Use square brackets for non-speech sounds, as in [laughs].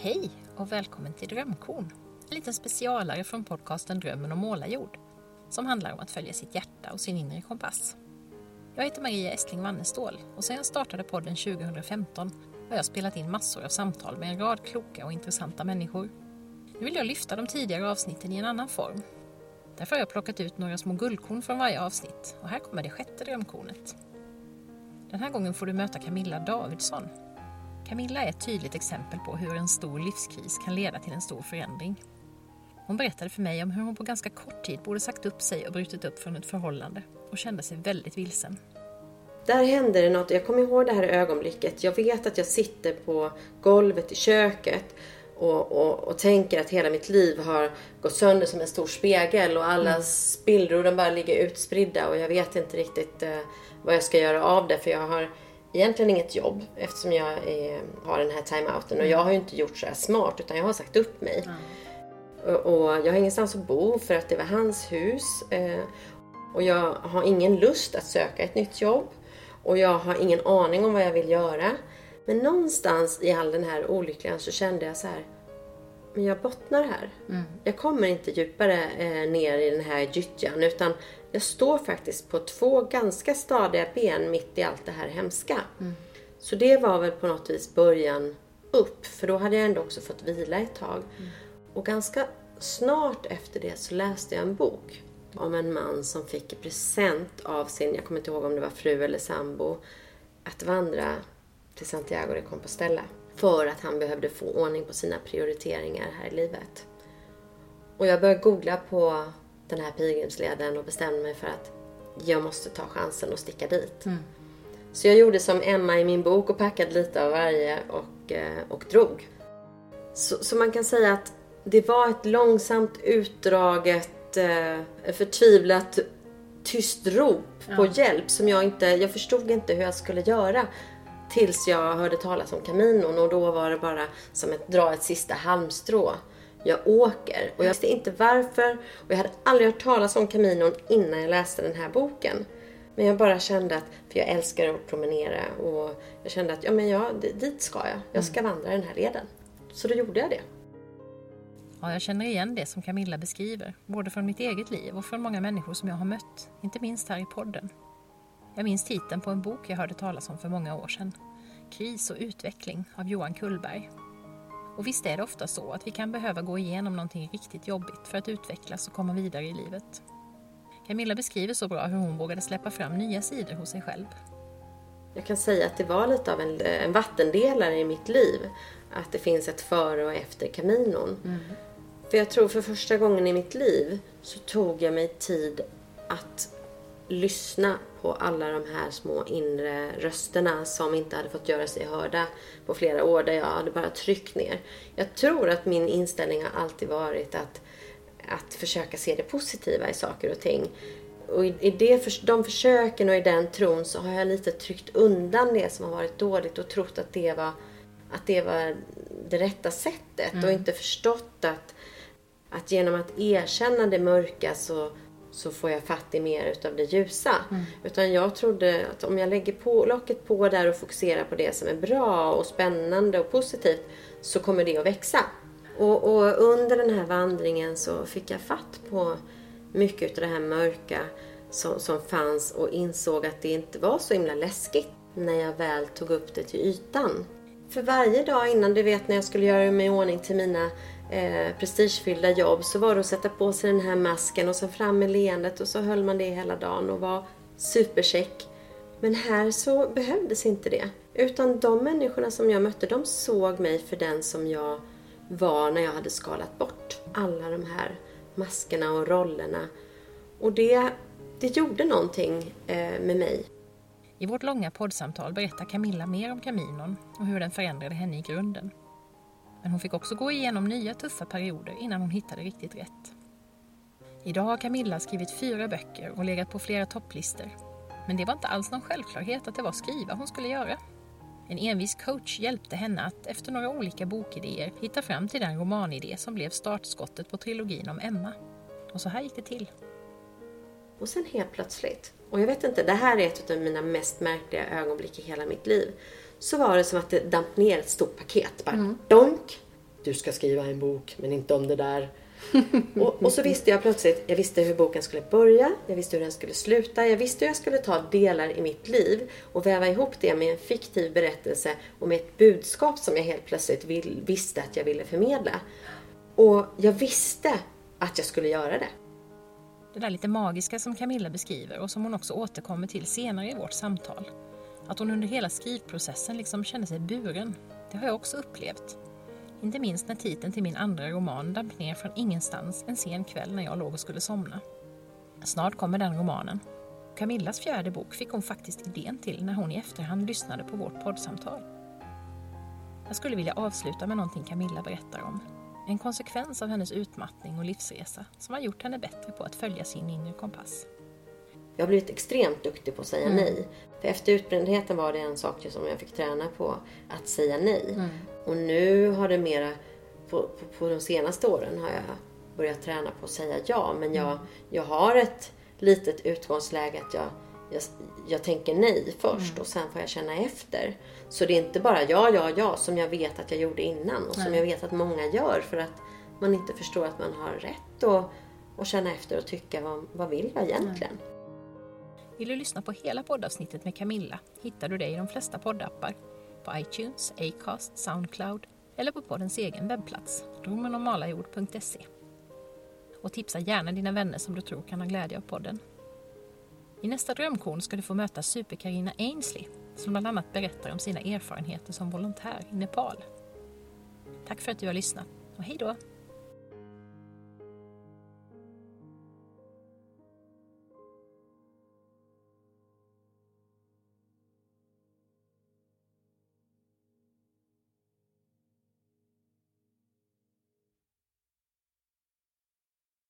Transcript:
Hej och välkommen till Drömkorn. En liten specialare från podcasten Drömmen om målarjord som handlar om att följa sitt hjärta och sin inre kompass. Jag heter Maria Estling Wannestål och sedan jag startade podden 2015 har jag spelat in massor av samtal med en rad kloka och intressanta människor. Nu vill jag lyfta de tidigare avsnitten i en annan form. Därför har jag plockat ut några små guldkorn från varje avsnitt och här kommer det sjätte drömkornet. Den här gången får du möta Camilla Davidsson Camilla är ett tydligt exempel på hur en stor livskris kan leda till en stor förändring. Hon berättade för mig om hur hon på ganska kort tid borde sagt upp sig och brutit upp från ett förhållande och kände sig väldigt vilsen. Där hände det något. Jag kommer ihåg det här ögonblicket. Jag vet att jag sitter på golvet i köket och, och, och, tänker att hela mitt liv har gått sönder som en stor spegel och alla mm. spillror bara ligger utspridda och jag vet inte riktigt eh, vad jag ska göra av det för jag har egentligen inget jobb eftersom jag är, har den här timeouten. Och jag har ju inte gjort så här smart utan jag har sagt upp mig. Mm. Och, och, jag har ingenstans att bo för att det var hans hus. Eh, och jag har ingen lust att söka ett nytt jobb. Och jag har ingen aning om vad jag vill göra. Men någonstans i all den här olyckan så kände jag så här. Men jag bottnar här. Mm. Jag kommer inte djupare eh, ner i den här gyttjan utan jag står faktiskt på två ganska stadiga ben mitt i allt det här hemska. Mm. Så det var väl på något vis början upp. För då hade jag ändå också fått vila ett tag. Mm. Och ganska snart efter det så läste jag en bok om en man som fick i present av sin, jag kommer inte ihåg om det var fru eller sambo, att vandra till Santiago de Compostela. För att han behövde få ordning på sina prioriteringar här i livet. Och jag började googla på den här pilgrimsleden och bestämde mig för att jag måste ta chansen och sticka dit. Mm. Så jag gjorde som Emma i min bok och packade lite av varje och, eh, och drog. Så, så man kan säga att det var ett långsamt utdraget, eh, förtvivlat tyst rop ja. på hjälp som jag inte, jag förstod inte hur jag skulle göra. Tills jag hörde talas om Caminon och då var det bara som att dra ett sista halmstrå jag åker. Och jag visste inte varför och jag hade aldrig hört talas om Caminon innan jag läste den här boken. Men jag bara kände att, för jag älskar att promenera och jag kände att ja men ja, dit ska jag. Jag ska mm. vandra den här leden. Så då gjorde jag det. Ja, jag känner igen det som Camilla beskriver, både från mitt eget liv och från många människor som jag har mött, inte minst här i podden. Jag minns titeln på en bok jag hörde talas om för många år sedan. Kris och utveckling av Johan Kullberg och visst är det ofta så att vi kan behöva gå igenom någonting riktigt jobbigt för att utvecklas och komma vidare i livet. Camilla beskriver så bra hur hon vågade släppa fram nya sidor hos sig själv. Jag kan säga att det var lite av en, en vattendelare i mitt liv. Att det finns ett före och efter Caminon. Mm. För jag tror för första gången i mitt liv så tog jag mig tid att lyssna på alla de här små inre rösterna som inte hade fått göra sig hörda på flera år där jag hade bara tryckt ner. Jag tror att min inställning har alltid varit att, att försöka se det positiva i saker och ting. Och i det, de försöken och i den tron så har jag lite tryckt undan det som har varit dåligt och trott att det var, att det, var det rätta sättet mm. och inte förstått att, att genom att erkänna det mörka så så får jag fatt i mer utav det ljusa. Mm. Utan jag trodde att om jag lägger på, locket på där och fokuserar på det som är bra och spännande och positivt så kommer det att växa. Och, och under den här vandringen så fick jag fatt på mycket utav det här mörka som, som fanns och insåg att det inte var så himla läskigt när jag väl tog upp det till ytan. För varje dag innan, du vet när jag skulle göra mig i ordning till mina eh, prestigefyllda jobb så var det att sätta på sig den här masken och sen fram med leendet och så höll man det hela dagen och var supercheck. Men här så behövdes inte det. Utan de människorna som jag mötte, de såg mig för den som jag var när jag hade skalat bort alla de här maskerna och rollerna. Och det, det gjorde någonting eh, med mig. I vårt långa poddsamtal berättar Camilla mer om Caminon och hur den förändrade henne i grunden. Men hon fick också gå igenom nya tuffa perioder innan hon hittade riktigt rätt. Idag har Camilla skrivit fyra böcker och legat på flera topplistor. Men det var inte alls någon självklarhet att det var skriva hon skulle göra. En envis coach hjälpte henne att efter några olika bokidéer hitta fram till den romanidé som blev startskottet på trilogin om Emma. Och så här gick det till. Och sen helt plötsligt, och jag vet inte, det här är ett av mina mest märkliga ögonblick i hela mitt liv så var det som att det damp ner ett stort paket. Bara mm. donk. du ska skriva en bok men inte om det där. [laughs] och, och, så visste jag plötsligt, jag visste hur boken skulle börja, jag visste hur den skulle sluta, jag visste hur jag skulle ta delar i mitt liv och väva ihop det med en fiktiv berättelse och med ett budskap som jag helt plötsligt vill, visste att jag ville förmedla. Och jag visste att jag skulle göra det. Det där lite magiska som Camilla beskriver och som hon också återkommer till senare i vårt samtal. Att hon under hela skrivprocessen liksom kände sig buren. Det har jag också upplevt. Inte minst när titeln till min andra roman damp ner från ingenstans en sen kväll när jag låg och skulle somna. Snart kommer den romanen. Camillas fjärde bok fick hon faktiskt idén till när hon i efterhand lyssnade på vårt poddsamtal. Jag skulle vilja avsluta med någonting Camilla berättar om. En konsekvens av hennes utmattning och livsresa som har gjort henne bättre på att följa sin inre kompass. Jag har blivit extremt duktig på att säga mm. nej. För efter utbrändheten var det en sak som jag fick träna på, att säga nej. Mm. Och nu har det mera, på, på, på, de senaste åren har jag börjat träna på att säga ja. Men jag, mm. jag har ett litet utgångsläge att jag, jag, jag tänker nej först mm. och sen får jag känna efter. Så det är inte bara ja, ja, ja som jag vet att jag gjorde innan och som jag vet att många gör för att man inte förstår att man har rätt att och känna efter och tycka vad, vad vill jag egentligen? Mm. Vill du lyssna på hela poddavsnittet med Camilla hittar du det i de flesta poddappar. På iTunes, Acast, Soundcloud eller på poddens egen webbplats, drömmenormalajord.se. Och tipsa gärna dina vänner som du tror kan ha glädje av podden. I nästa drömkorn ska du få möta super-Carina Ainsley som bland annat berättar om sina erfarenheter som volontär i Nepal. Tack för att du har lyssnat och hej då!